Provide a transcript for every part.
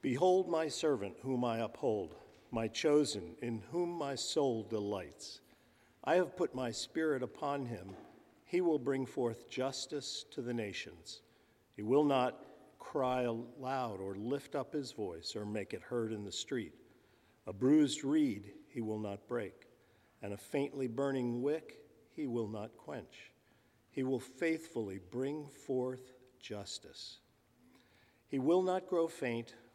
Behold my servant, whom I uphold, my chosen, in whom my soul delights. I have put my spirit upon him. He will bring forth justice to the nations. He will not cry aloud or lift up his voice or make it heard in the street. A bruised reed he will not break, and a faintly burning wick he will not quench. He will faithfully bring forth justice. He will not grow faint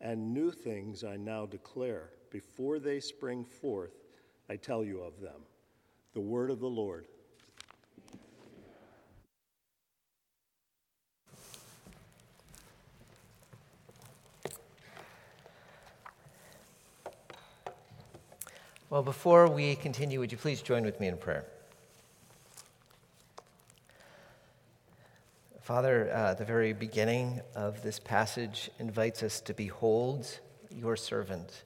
and new things I now declare. Before they spring forth, I tell you of them. The word of the Lord. Well, before we continue, would you please join with me in prayer? Father, uh, the very beginning of this passage invites us to behold your servant.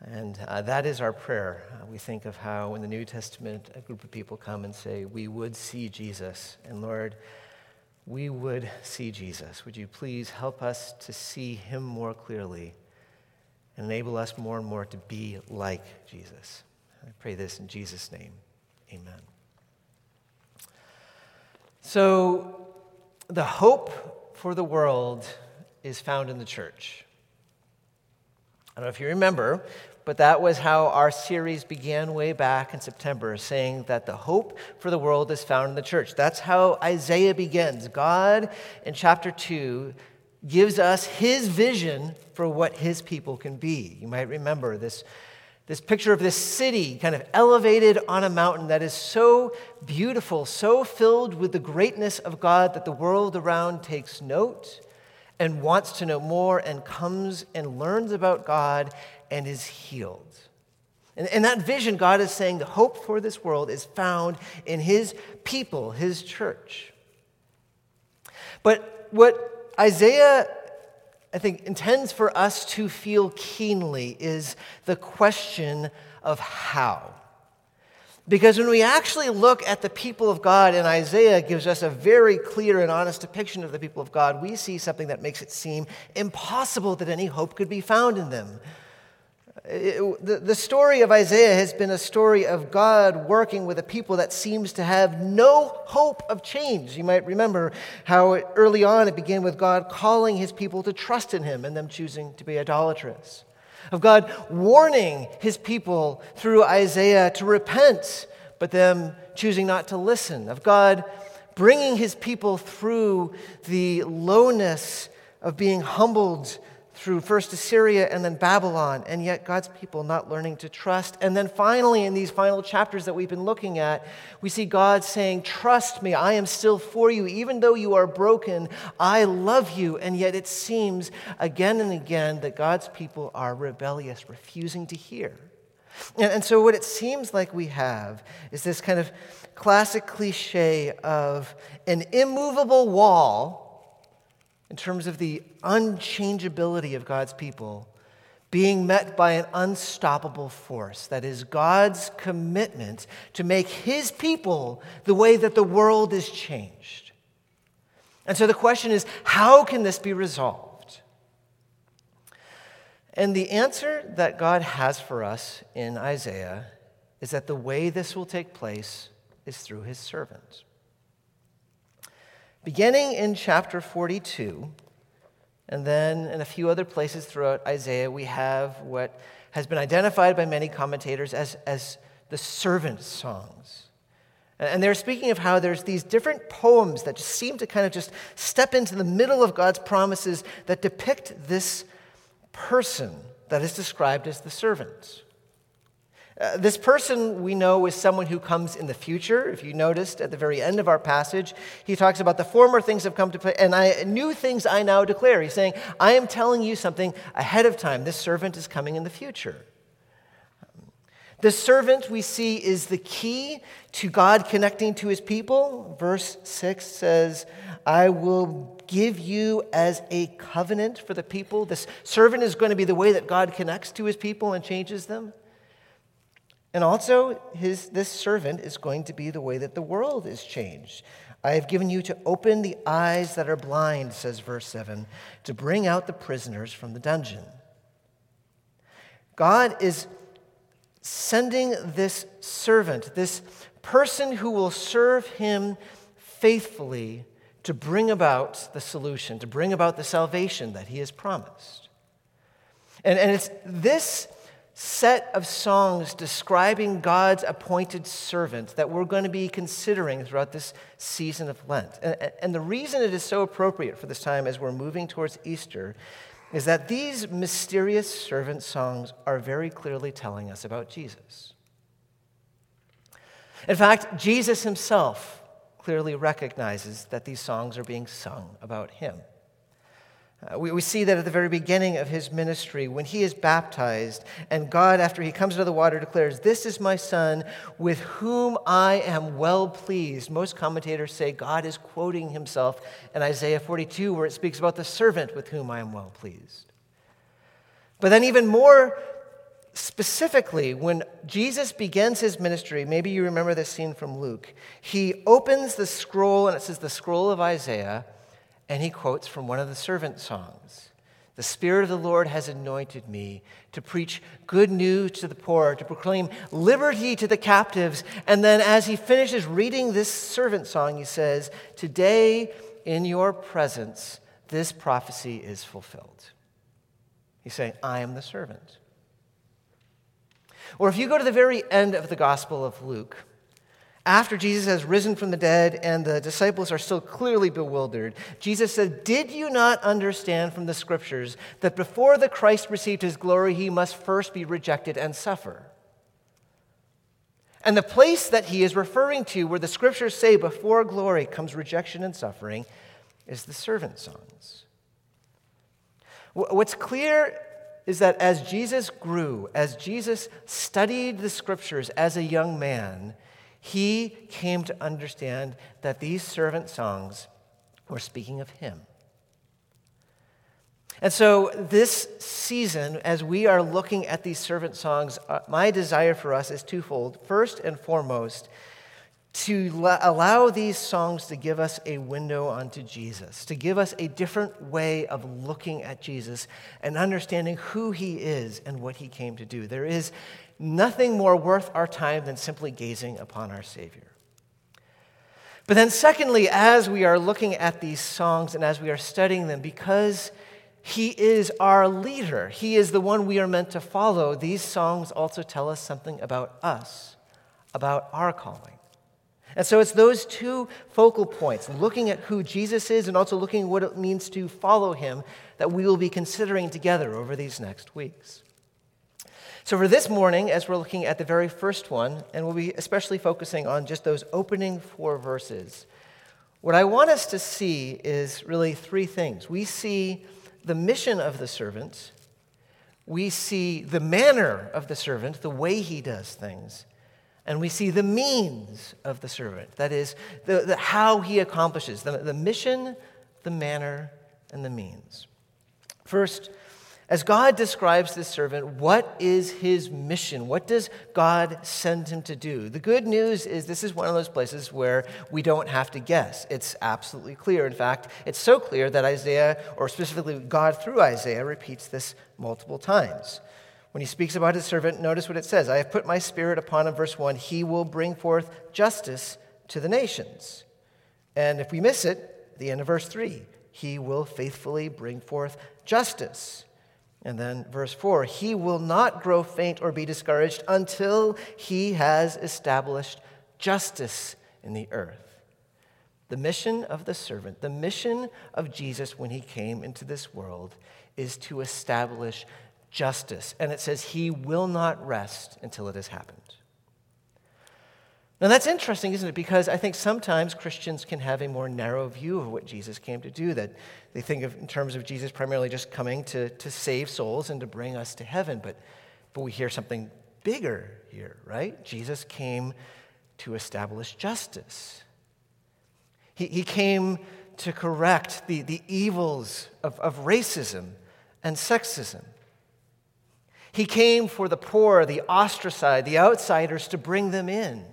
And uh, that is our prayer. Uh, we think of how in the New Testament a group of people come and say, We would see Jesus. And Lord, we would see Jesus. Would you please help us to see him more clearly and enable us more and more to be like Jesus? I pray this in Jesus' name. Amen. So, the hope for the world is found in the church. I don't know if you remember, but that was how our series began way back in September, saying that the hope for the world is found in the church. That's how Isaiah begins. God, in chapter 2, gives us his vision for what his people can be. You might remember this this picture of this city kind of elevated on a mountain that is so beautiful, so filled with the greatness of God that the world around takes note and wants to know more and comes and learns about God and is healed. And in that vision, God is saying the hope for this world is found in His people, His church. But what Isaiah I think, intends for us to feel keenly is the question of how. Because when we actually look at the people of God, and Isaiah gives us a very clear and honest depiction of the people of God, we see something that makes it seem impossible that any hope could be found in them. The, the story of Isaiah has been a story of God working with a people that seems to have no hope of change. You might remember how it, early on it began with God calling his people to trust in him and them choosing to be idolatrous. Of God warning his people through Isaiah to repent, but them choosing not to listen. Of God bringing his people through the lowness of being humbled through first Assyria and then Babylon, and yet God's people not learning to trust. And then finally, in these final chapters that we've been looking at, we see God saying, Trust me, I am still for you. Even though you are broken, I love you. And yet it seems again and again that God's people are rebellious, refusing to hear. And, and so, what it seems like we have is this kind of classic cliche of an immovable wall in terms of the unchangeability of God's people being met by an unstoppable force that is God's commitment to make his people the way that the world is changed. And so the question is how can this be resolved? And the answer that God has for us in Isaiah is that the way this will take place is through his servant. Beginning in chapter 42, and then in a few other places throughout Isaiah, we have what has been identified by many commentators as, as the servant songs. And they're speaking of how there's these different poems that just seem to kind of just step into the middle of God's promises that depict this person that is described as the servant. Uh, this person we know is someone who comes in the future. If you noticed at the very end of our passage, he talks about the former things have come to play, and I new things I now declare. He's saying, I am telling you something ahead of time. This servant is coming in the future. The servant we see is the key to God connecting to his people. Verse 6 says, I will give you as a covenant for the people. This servant is going to be the way that God connects to his people and changes them. And also, his, this servant is going to be the way that the world is changed. I have given you to open the eyes that are blind, says verse 7, to bring out the prisoners from the dungeon. God is sending this servant, this person who will serve him faithfully to bring about the solution, to bring about the salvation that he has promised. And, and it's this set of songs describing God's appointed servant that we're going to be considering throughout this season of Lent. And, and the reason it is so appropriate for this time as we're moving towards Easter is that these mysterious servant songs are very clearly telling us about Jesus. In fact, Jesus himself clearly recognizes that these songs are being sung about him. Uh, we, we see that at the very beginning of his ministry when he is baptized, and God, after he comes out of the water, declares, This is my son with whom I am well pleased. Most commentators say God is quoting himself in Isaiah 42, where it speaks about the servant with whom I am well pleased. But then, even more specifically, when Jesus begins his ministry, maybe you remember this scene from Luke, he opens the scroll, and it says the scroll of Isaiah and he quotes from one of the servant songs The Spirit of the Lord has anointed me to preach good news to the poor, to proclaim liberty to the captives. And then, as he finishes reading this servant song, he says, Today in your presence, this prophecy is fulfilled. He's saying, I am the servant. Or if you go to the very end of the Gospel of Luke, after Jesus has risen from the dead and the disciples are still clearly bewildered, Jesus said, Did you not understand from the scriptures that before the Christ received his glory, he must first be rejected and suffer? And the place that he is referring to, where the scriptures say before glory comes rejection and suffering, is the servant songs. What's clear is that as Jesus grew, as Jesus studied the scriptures as a young man, he came to understand that these servant songs were speaking of him. And so, this season, as we are looking at these servant songs, uh, my desire for us is twofold. First and foremost, to allow these songs to give us a window onto Jesus, to give us a different way of looking at Jesus and understanding who he is and what he came to do. There is nothing more worth our time than simply gazing upon our Savior. But then, secondly, as we are looking at these songs and as we are studying them, because He is our leader, He is the one we are meant to follow, these songs also tell us something about us, about our calling. And so it's those two focal points, looking at who Jesus is and also looking at what it means to follow him, that we will be considering together over these next weeks. So, for this morning, as we're looking at the very first one, and we'll be especially focusing on just those opening four verses, what I want us to see is really three things. We see the mission of the servant, we see the manner of the servant, the way he does things, and we see the means of the servant. That is, the, the how he accomplishes the, the mission, the manner, and the means. First, as God describes this servant, what is his mission? What does God send him to do? The good news is this is one of those places where we don't have to guess. It's absolutely clear. In fact, it's so clear that Isaiah, or specifically God through Isaiah, repeats this multiple times. When he speaks about his servant, notice what it says I have put my spirit upon him, verse 1. He will bring forth justice to the nations. And if we miss it, the end of verse 3, he will faithfully bring forth justice. And then verse 4 He will not grow faint or be discouraged until he has established justice in the earth. The mission of the servant, the mission of Jesus when he came into this world, is to establish justice. And it says he will not rest until it has happened. Now, that's interesting, isn't it? Because I think sometimes Christians can have a more narrow view of what Jesus came to do, that they think of in terms of Jesus primarily just coming to, to save souls and to bring us to heaven. But, but we hear something bigger here, right? Jesus came to establish justice. He, he came to correct the, the evils of, of racism and sexism. He came for the poor, the ostracized, the outsiders to bring them in.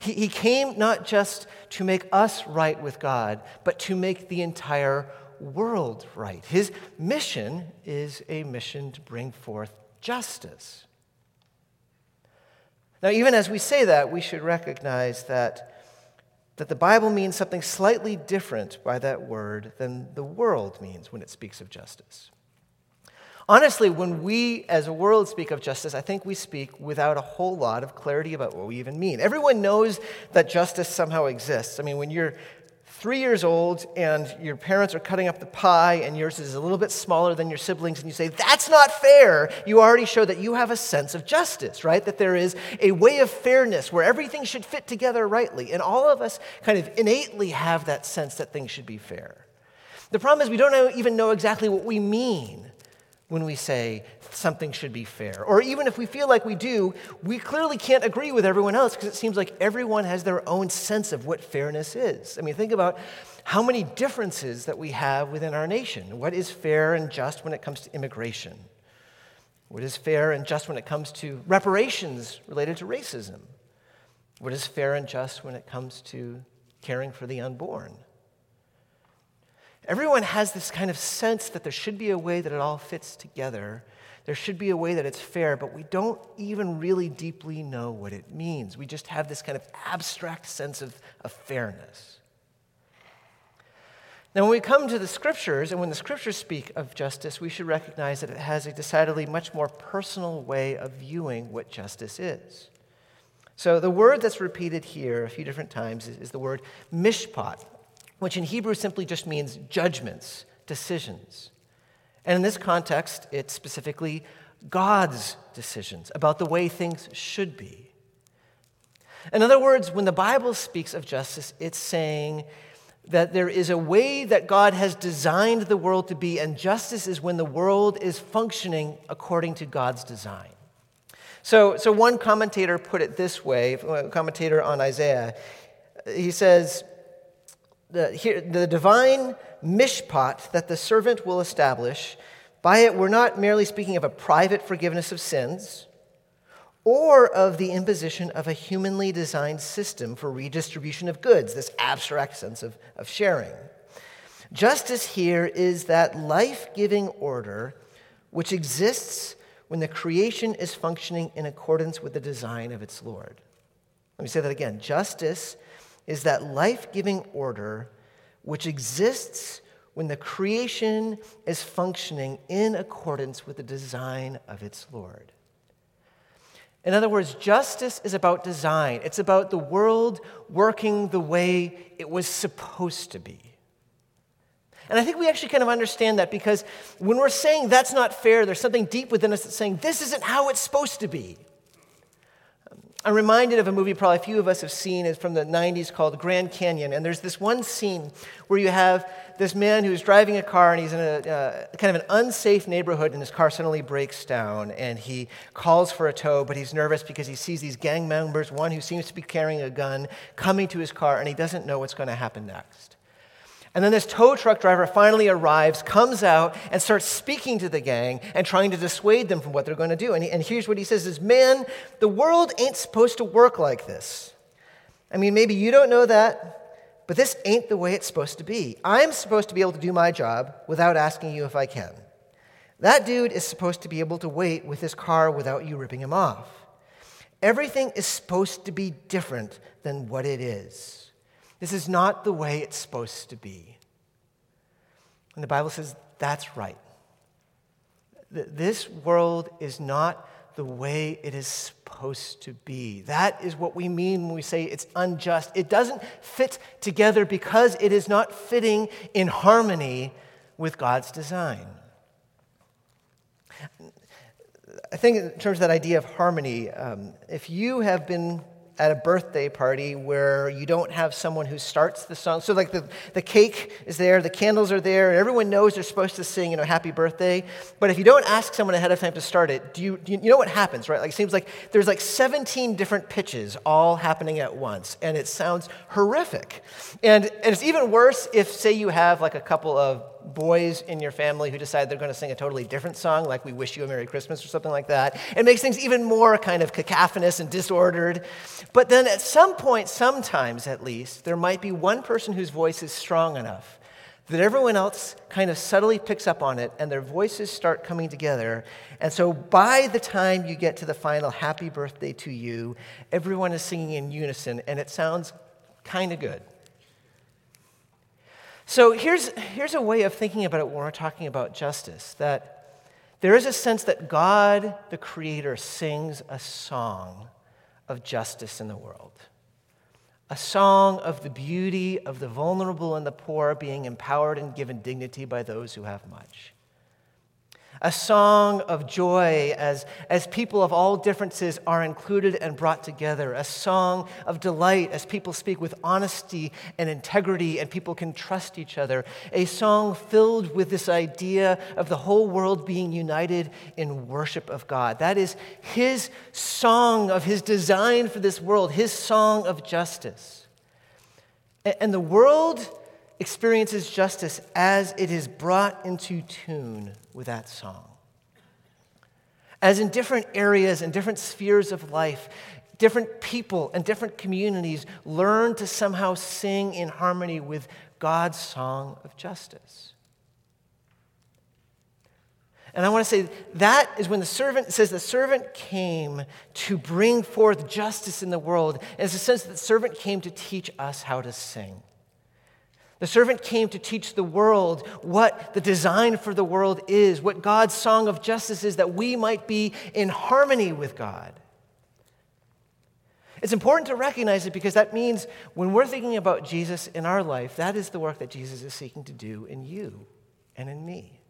He, he came not just to make us right with God, but to make the entire world right. His mission is a mission to bring forth justice. Now, even as we say that, we should recognize that, that the Bible means something slightly different by that word than the world means when it speaks of justice. Honestly, when we as a world speak of justice, I think we speak without a whole lot of clarity about what we even mean. Everyone knows that justice somehow exists. I mean, when you're three years old and your parents are cutting up the pie and yours is a little bit smaller than your siblings, and you say, That's not fair, you already show that you have a sense of justice, right? That there is a way of fairness where everything should fit together rightly. And all of us kind of innately have that sense that things should be fair. The problem is we don't even know exactly what we mean when we say something should be fair. Or even if we feel like we do, we clearly can't agree with everyone else because it seems like everyone has their own sense of what fairness is. I mean, think about how many differences that we have within our nation. What is fair and just when it comes to immigration? What is fair and just when it comes to reparations related to racism? What is fair and just when it comes to caring for the unborn? Everyone has this kind of sense that there should be a way that it all fits together. There should be a way that it's fair, but we don't even really deeply know what it means. We just have this kind of abstract sense of, of fairness. Now, when we come to the scriptures, and when the scriptures speak of justice, we should recognize that it has a decidedly much more personal way of viewing what justice is. So, the word that's repeated here a few different times is, is the word mishpat, which in Hebrew simply just means judgments, decisions. And in this context, it's specifically God's decisions about the way things should be. In other words, when the Bible speaks of justice, it's saying that there is a way that God has designed the world to be, and justice is when the world is functioning according to God's design. So, so one commentator put it this way, a commentator on Isaiah. He says, the, here, the divine mishpat that the servant will establish, by it, we're not merely speaking of a private forgiveness of sins or of the imposition of a humanly designed system for redistribution of goods, this abstract sense of, of sharing. Justice here is that life giving order which exists when the creation is functioning in accordance with the design of its Lord. Let me say that again. Justice is that life giving order which exists when the creation is functioning in accordance with the design of its Lord. In other words, justice is about design. It's about the world working the way it was supposed to be. And I think we actually kind of understand that because when we're saying that's not fair, there's something deep within us that's saying this isn't how it's supposed to be. I'm reminded of a movie probably a few of us have seen. It's from the 90s called Grand Canyon. And there's this one scene where you have this man who's driving a car and he's in a uh, kind of an unsafe neighborhood and his car suddenly breaks down and he calls for a tow, but he's nervous because he sees these gang members, one who seems to be carrying a gun, coming to his car and he doesn't know what's going to happen next. And then this tow truck driver finally arrives, comes out, and starts speaking to the gang and trying to dissuade them from what they're going to do. And, he, and here's what he says is, man, the world ain't supposed to work like this. I mean, maybe you don't know that, but this ain't the way it's supposed to be. I'm supposed to be able to do my job without asking you if I can. That dude is supposed to be able to wait with his car without you ripping him off. Everything is supposed to be different than what it is. This is not the way it's supposed to be. And the Bible says that's right. This world is not the way it is supposed to be. That is what we mean when we say it's unjust. It doesn't fit together because it is not fitting in harmony with God's design. I think, in terms of that idea of harmony, um, if you have been at a birthday party where you don't have someone who starts the song. So, like the, the cake is there, the candles are there, and everyone knows they're supposed to sing, you know, happy birthday. But if you don't ask someone ahead of time to start it, do you, do you, you know what happens, right? Like, it seems like there's like 17 different pitches all happening at once, and it sounds horrific. And, and it's even worse if, say, you have like a couple of boys in your family who decide they're going to sing a totally different song, like We Wish You a Merry Christmas or something like that. It makes things even more kind of cacophonous and disordered. But then at some point, sometimes at least, there might be one person whose voice is strong enough that everyone else kind of subtly picks up on it and their voices start coming together. And so by the time you get to the final happy birthday to you, everyone is singing in unison and it sounds kind of good. So here's, here's a way of thinking about it when we're talking about justice that there is a sense that God, the Creator, sings a song of justice in the world. A song of the beauty of the vulnerable and the poor being empowered and given dignity by those who have much a song of joy as, as people of all differences are included and brought together, a song of delight as people speak with honesty and integrity and people can trust each other, a song filled with this idea of the whole world being united in worship of God. That is his song of his design for this world, his song of justice. And the world experiences justice as it is brought into tune with that song. As in different areas and different spheres of life, different people and different communities learn to somehow sing in harmony with God's song of justice. And I want to say that is when the servant says the servant came to bring forth justice in the world. And it's a sense that the servant came to teach us how to sing. The servant came to teach the world what the design for the world is, what God's song of justice is, that we might be in harmony with God. It's important to recognize it because that means when we're thinking about Jesus in our life, that is the work that Jesus is seeking to do in you and in me.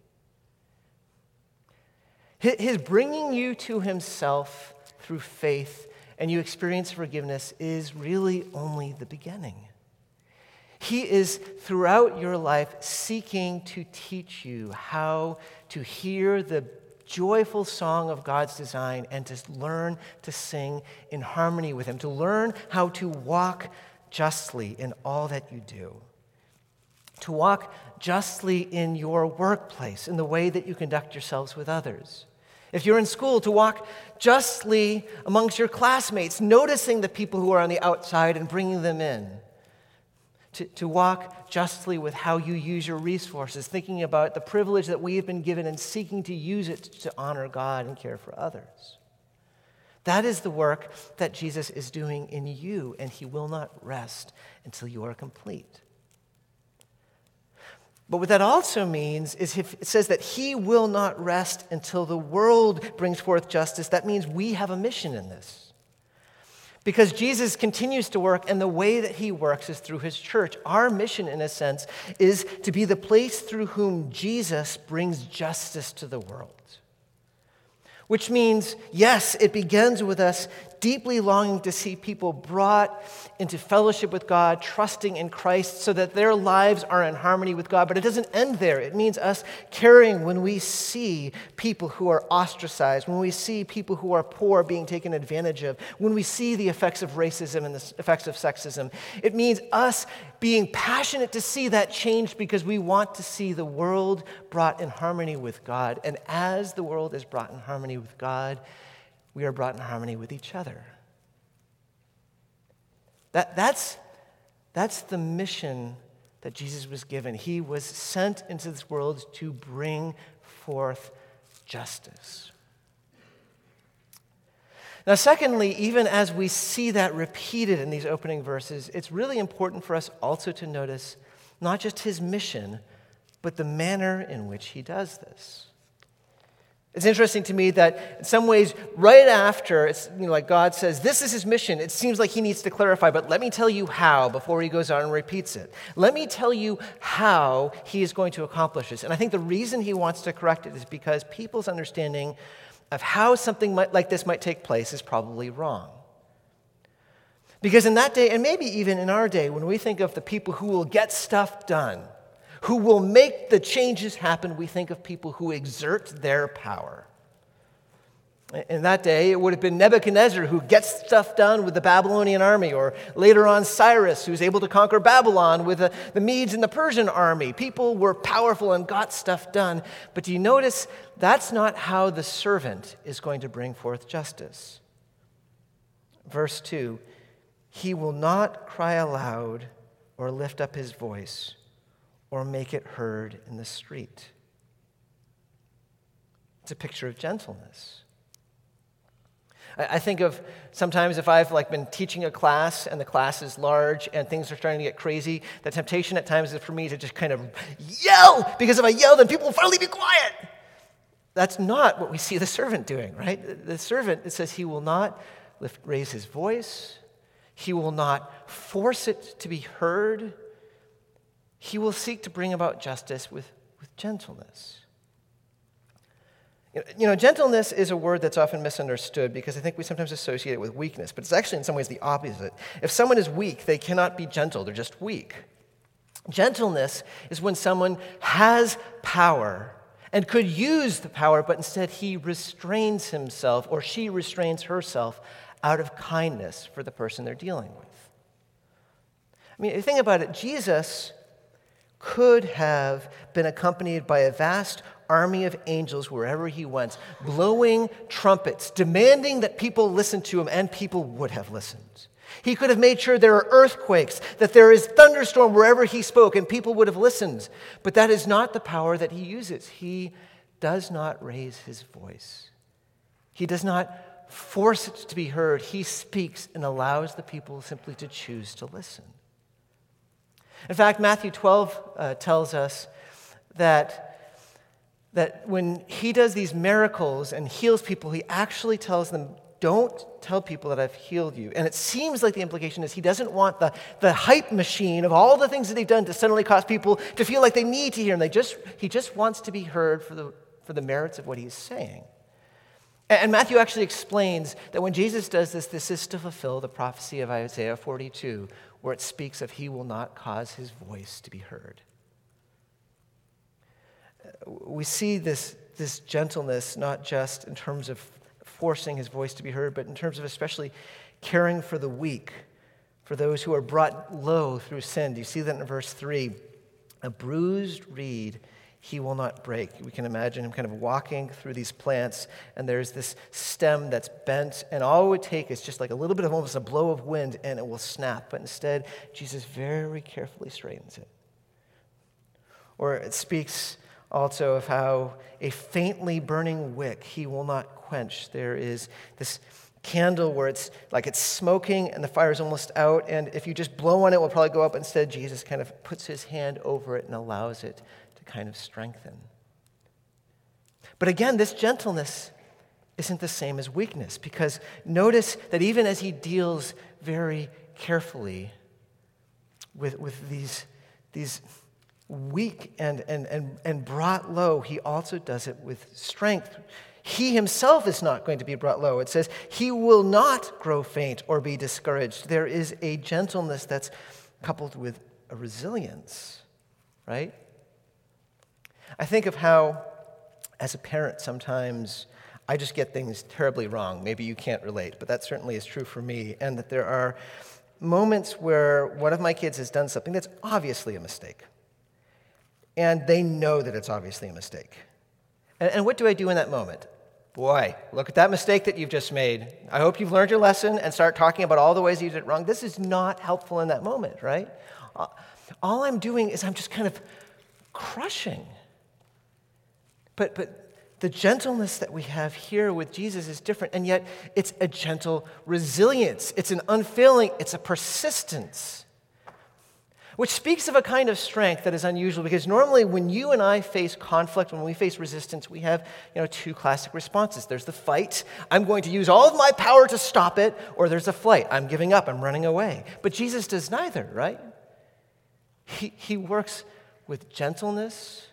His bringing you to himself through faith and you experience forgiveness is really only the beginning. He is throughout your life seeking to teach you how to hear the joyful song of God's design and to learn to sing in harmony with Him, to learn how to walk justly in all that you do, to walk justly in your workplace, in the way that you conduct yourselves with others. If you're in school, to walk justly amongst your classmates, noticing the people who are on the outside and bringing them in to, to walk justly with how you use your resources, thinking about the privilege that we have been given and seeking to use it to honor God and care for others. That is the work that Jesus is doing in you, and he will not rest until you are complete. But what that also means is if it says that he will not rest until the world brings forth justice, that means we have a mission in this. Because Jesus continues to work, and the way that he works is through his church. Our mission, in a sense, is to be the place through whom Jesus brings justice to the world. Which means, yes, it begins with us deeply longing to see people brought into fellowship with God, trusting in Christ so that their lives are in harmony with God. But it doesn't end there. It means us caring when we see people who are ostracized, when we see people who are poor being taken advantage of, when we see the effects of racism and the effects of sexism. It means us being passionate to see that change because we want to see the world brought in harmony with God. And as the world is brought in harmony with God, we are brought in harmony with each other. That, that's, that's the mission that Jesus was given. He was sent into this world to bring forth justice. Now, secondly, even as we see that repeated in these opening verses, it's really important for us also to notice not just his mission, but the manner in which he does this. It's interesting to me that in some ways, right after, it's you know, like God says, this is his mission, it seems like he needs to clarify, but let me tell you how before he goes on and repeats it. Let me tell you how he is going to accomplish this. And I think the reason he wants to correct it is because people's understanding of how something might, like this might take place is probably wrong. Because in that day, and maybe even in our day, when we think of the people who will get stuff done, who will make the changes happen, we think of people who exert their power. In that day, it would have been Nebuchadnezzar who gets stuff done with the Babylonian army, or later on Cyrus, who's able to conquer Babylon with the, the, Medes and the Persian army. People were powerful and got stuff done. But do you notice that's not how the servant is going to bring forth justice? Verse 2 He will not cry aloud or lift up his voice or make it heard in the street. It's a picture of gentleness. I think of sometimes if I've like been teaching a class and the class is large and things are starting to get crazy, the temptation at times is for me to just kind of yell because if I yell, then people will finally be quiet. That's not what we see the servant doing, right? The servant, it says he will not lift, raise his voice, he will not force it to be heard, he will seek to bring about justice with, with gentleness. You know, gentleness is a word that's often misunderstood because I think we sometimes associate it with weakness, but it's actually in some ways the opposite. If someone is weak, they cannot be gentle, they're just weak. Gentleness is when someone has power and could use the power, but instead he restrains himself or she restrains herself out of kindness for the person they're dealing with. I mean, think about it. Jesus could have been accompanied by a vast army of angels wherever he went, blowing trumpets, demanding that people listen to him, and people would have listened. He could have made sure there are earthquakes, that there is thunderstorm wherever he spoke, and people would have listened. But that is not the power that he uses. He does not raise his voice, he does not force it to be heard. He speaks and allows the people simply to choose to listen. In fact, Matthew 12 uh, tells us that, that when he does these miracles and heals people, he actually tells them, Don't tell people that I've healed you. And it seems like the implication is he doesn't want the, the hype machine of all the things that they've done to suddenly cause people to feel like they need to hear him. They just, he just wants to be heard for the, for the merits of what he's saying. And Matthew actually explains that when Jesus does this, this is to fulfill the prophecy of Isaiah 42, where it speaks of he will not cause his voice to be heard. Uh, we see this, this gentleness not just in terms of forcing his voice to be heard, but in terms of especially caring for the weak, for those who are brought low through sin. Do you see that in verse 3? A bruised reed he will not break. We can imagine him kind of walking through these plants, and there's this stem that's bent, and all it would take is just like a little bit of almost a blow of wind, and it will snap. But instead, Jesus very carefully straightens it. Or it speaks also of how a faintly burning wick he will not There is this candle where it's like it's smoking and the fire is almost out, and if you just blow on it, it will probably go up. Instead, Jesus kind of puts his hand over it and allows it to kind of strengthen. But again, this gentleness isn't the same as weakness because notice that even as he deals very carefully with, with these, these weak and, and, and, and brought low, he also does it with strength. He himself is not going to be brought low. It says, He will not grow faint or be discouraged. There is a gentleness that's coupled with a resilience, right? I think of how, as a parent, sometimes I just get things terribly wrong. Maybe you can't relate, but that certainly is true for me. And that there are moments where one of my kids has done something that's obviously a mistake. And they know that it's obviously a mistake. And, and what do I do in that moment? Boy, look at that mistake that you've just made. I hope you've learned your lesson and start talking about all the ways you did it wrong. This is not helpful in that moment, right? All I'm doing is I'm just kind of crushing but, but the gentleness that we have here with Jesus is different, and yet it's a gentle resilience. It's an unfailing, it's a persistence. Which speaks of a kind of strength that is unusual because normally when you and I face conflict, when we face resistance, we have you know, two classic responses. There's the fight, I'm going to use all of my power to stop it, or there's a flight, I'm giving up, I'm running away. But Jesus does neither, right? He, he works with gentleness,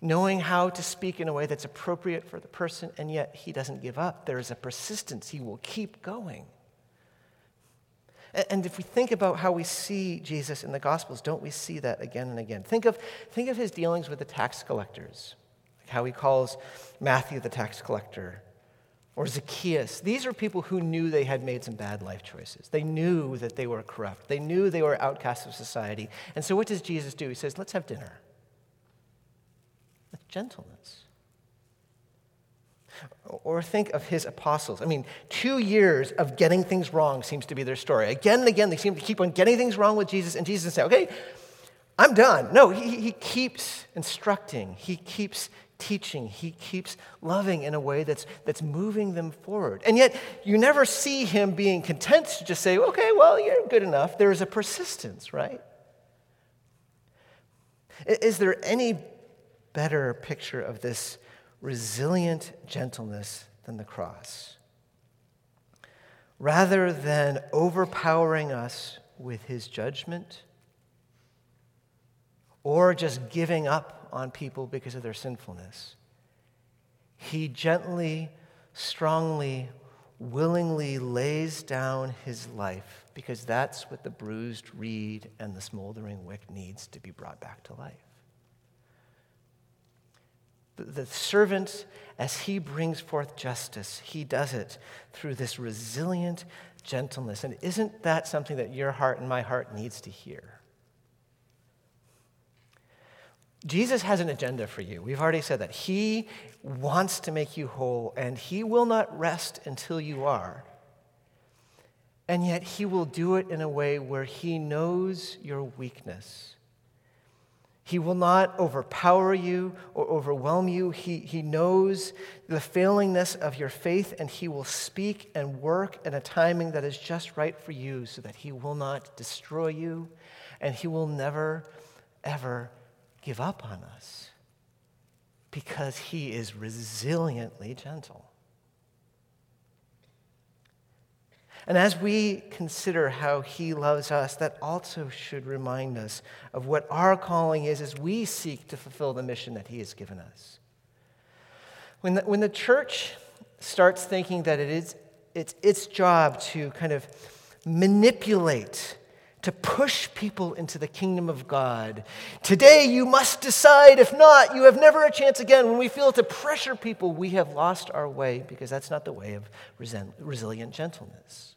knowing how to speak in a way that's appropriate for the person, and yet he doesn't give up. There is a persistence, he will keep going. And if we think about how we see Jesus in the Gospels, don't we see that again and again? Think of, think of his dealings with the tax collectors, like how he calls Matthew the tax collector, or Zacchaeus. These are people who knew they had made some bad life choices. They knew that they were corrupt, they knew they were outcasts of society. And so, what does Jesus do? He says, Let's have dinner with gentleness. Or think of his apostles. I mean, two years of getting things wrong seems to be their story. Again and again, they seem to keep on getting things wrong with Jesus, and Jesus say, okay, I'm done. No, he, he keeps instructing, he keeps teaching, he keeps loving in a way that's, that's moving them forward. And yet, you never see him being content to just say, okay, well, you're good enough. There is a persistence, right? Is there any better picture of this resilient gentleness than the cross. Rather than overpowering us with his judgment or just giving up on people because of their sinfulness, he gently, strongly, willingly lays down his life because that's what the bruised reed and the smoldering wick needs to be brought back to life. The servant, as he brings forth justice, he does it through this resilient gentleness. And isn't that something that your heart and my heart needs to hear? Jesus has an agenda for you. We've already said that. He wants to make you whole, and he will not rest until you are. And yet, he will do it in a way where he knows your weakness he will not overpower you or overwhelm you. He, he knows the failingness of your faith, and He will speak and work in a timing that is just right for you so that He will not destroy you, and He will never, ever give up on us because He is resiliently gentle. And as we consider how he loves us, that also should remind us of what our calling is as we seek to fulfill the mission that he has given us. When the, when the church starts thinking that it is it's its job to kind of manipulate, to push people into the kingdom of God. Today you must decide. If not, you have never a chance again. When we feel to pressure people, we have lost our way because that's not the way of resilient gentleness.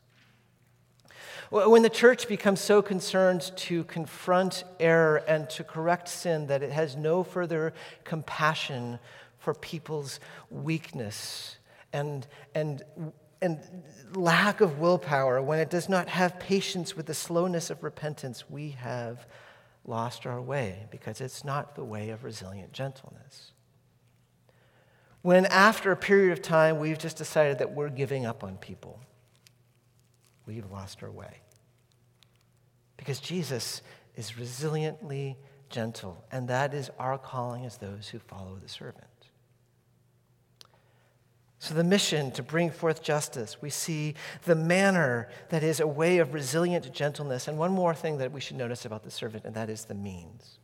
When the church becomes so concerned to confront error and to correct sin that it has no further compassion for people's weakness and, and, and lack of willpower, when it does not have patience with the slowness of repentance, we have lost our way because it's not the way of resilient gentleness. When after a period of time we've just decided that we're giving up on people, we've lost our way. Because Jesus is resiliently gentle, and that is our calling as those who follow the servant. So, the mission to bring forth justice, we see the manner that is a way of resilient gentleness. And one more thing that we should notice about the servant, and that is the means.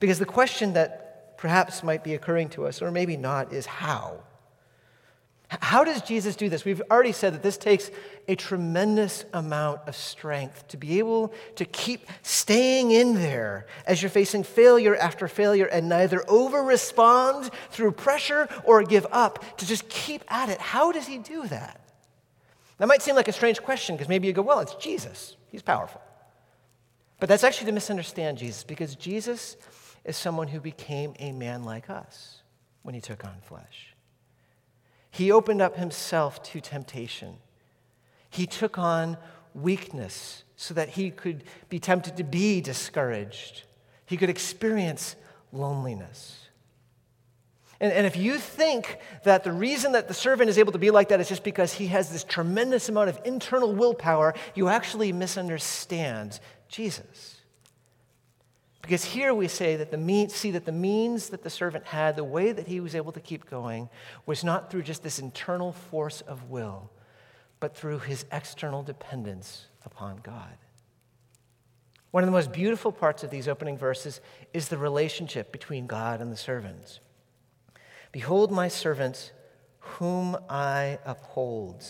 Because the question that perhaps might be occurring to us, or maybe not, is how? How does Jesus do this? We've already said that this takes a tremendous amount of strength to be able to keep staying in there as you're facing failure after failure and neither over respond through pressure or give up, to just keep at it. How does he do that? That might seem like a strange question because maybe you go, well, it's Jesus, he's powerful. But that's actually to misunderstand Jesus because Jesus is someone who became a man like us when he took on flesh. He opened up himself to temptation. He took on weakness so that he could be tempted to be discouraged. He could experience loneliness. And, and if you think that the reason that the servant is able to be like that is just because he has this tremendous amount of internal willpower, you actually misunderstand Jesus. Because here we say that the mean, see that the means that the servant had, the way that he was able to keep going, was not through just this internal force of will, but through his external dependence upon God. One of the most beautiful parts of these opening verses is the relationship between God and the servants. Behold, my servant, whom I uphold.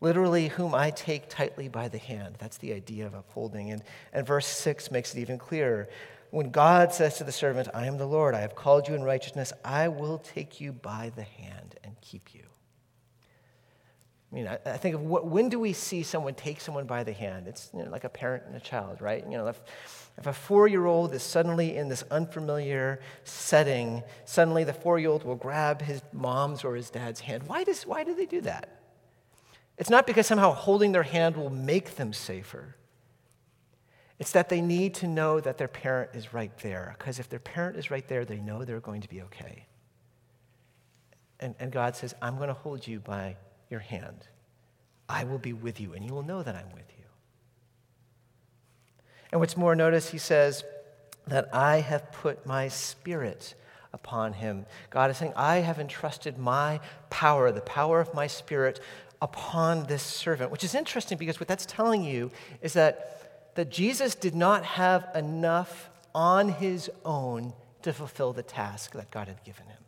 Literally, whom I take tightly by the hand. That's the idea of upholding. And, and verse 6 makes it even clearer. When God says to the servant, I am the Lord, I have called you in righteousness, I will take you by the hand and keep you. I mean, I, think of what, when do we see someone take someone by the hand? It's you know, like a parent and a child, right? You know, if, if a four year old is suddenly in this unfamiliar setting, suddenly the four year old will grab his mom's or his dad's hand. Why, does, why do they do that? It's not because somehow holding their hand will make them safer. It's that they need to know that their parent is right there. Because if their parent is right there, they know they're going to be okay. And, and God says, I'm going to hold you by your hand. I will be with you, and you will know that I'm with you. And what's more, notice he says that I have put my spirit upon him. God is saying, I have entrusted my power, the power of my spirit, upon this servant, which is interesting because what that's telling you is that that Jesus did not have enough on his own to fulfill the task that God had given him.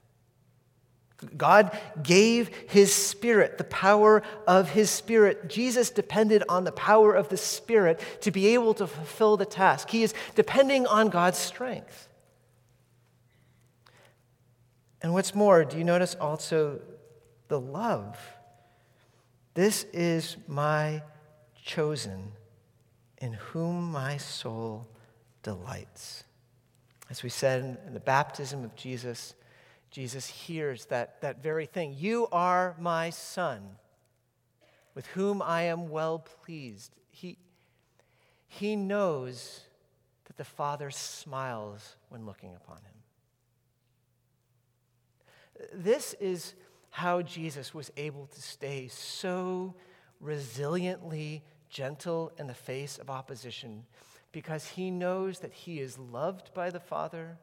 God gave his spirit, the power of his spirit. Jesus depended on the power of the spirit to be able to fulfill the task. He is depending on God's strength. And what's more, do you notice also the love? This is my chosen in whom my soul delights. As we said in the baptism of Jesus, Jesus hears that, that very thing. You are my son, with whom I am well pleased. He, he knows that the Father smiles when looking upon him. This is how Jesus was able to stay so resiliently gentle in the face of opposition because he knows that he is loved by the Father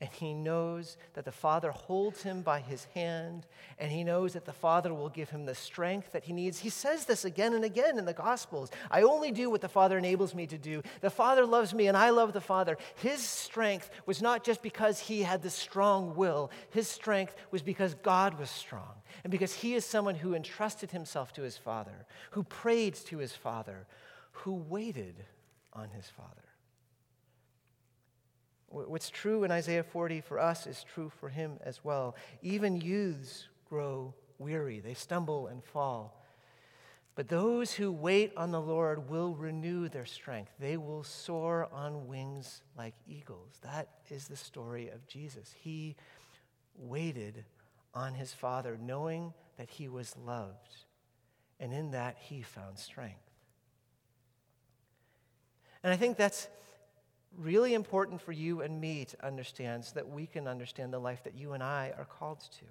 and he knows that the Father holds him by his hand, and he knows that the Father will give him the strength that he needs. He says this again and again in the Gospels I only do what the Father enables me to do. The Father loves me, and I love the Father. His strength was not just because he had the strong will, his strength was because God was strong, and because he is someone who entrusted himself to his Father, who prayed to his Father, who waited on his Father. What's true in Isaiah 40 for us is true for him as well. Even youths grow weary, they stumble and fall. But those who wait on the Lord will renew their strength. They will soar on wings like eagles. That is the story of Jesus. He waited on his Father, knowing that he was loved. And in that, he found strength. And I think that's really important for you and me to understand so that we can understand the life that you and I are called to.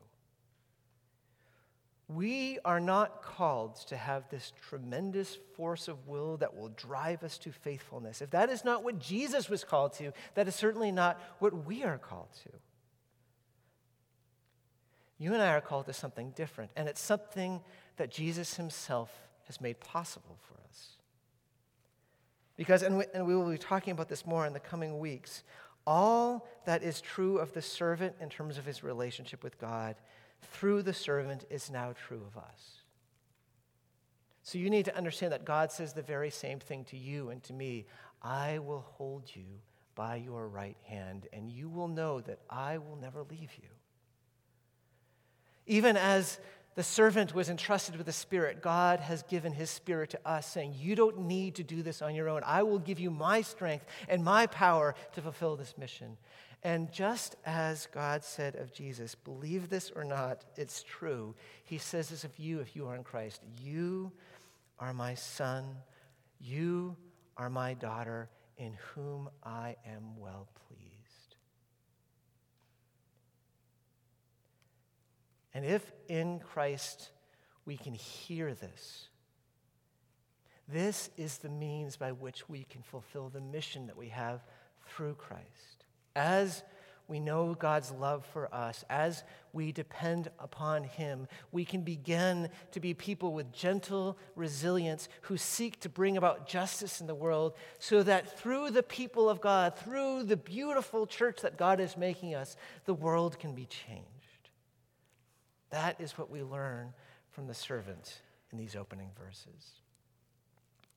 We are not called to have this tremendous force of will that will drive us to faithfulness. If that is not what Jesus was called to, that is certainly not what we are called to. You and I are called to something different, and it's something that Jesus himself has made possible for us. Because, and we, and we will be talking about this more in the coming weeks, all that is true of the servant in terms of his relationship with God through the servant is now true of us. So you need to understand that God says the very same thing to you and to me I will hold you by your right hand, and you will know that I will never leave you. Even as the servant was entrusted with the Spirit. God has given his Spirit to us, saying, You don't need to do this on your own. I will give you my strength and my power to fulfill this mission. And just as God said of Jesus, believe this or not, it's true. He says this of you if you are in Christ. You are my son. You are my daughter, in whom I am well pleased. And if in Christ we can hear this, This is the means by which we can fulfill the mission that we have through Christ. As we know God's love for us, as we depend upon Him, we can begin to be people with gentle resilience who seek to bring about justice in the world so that through the people of God, through the beautiful church that God is making us, the world can be changed. That is what we learn from the servant in these opening verses.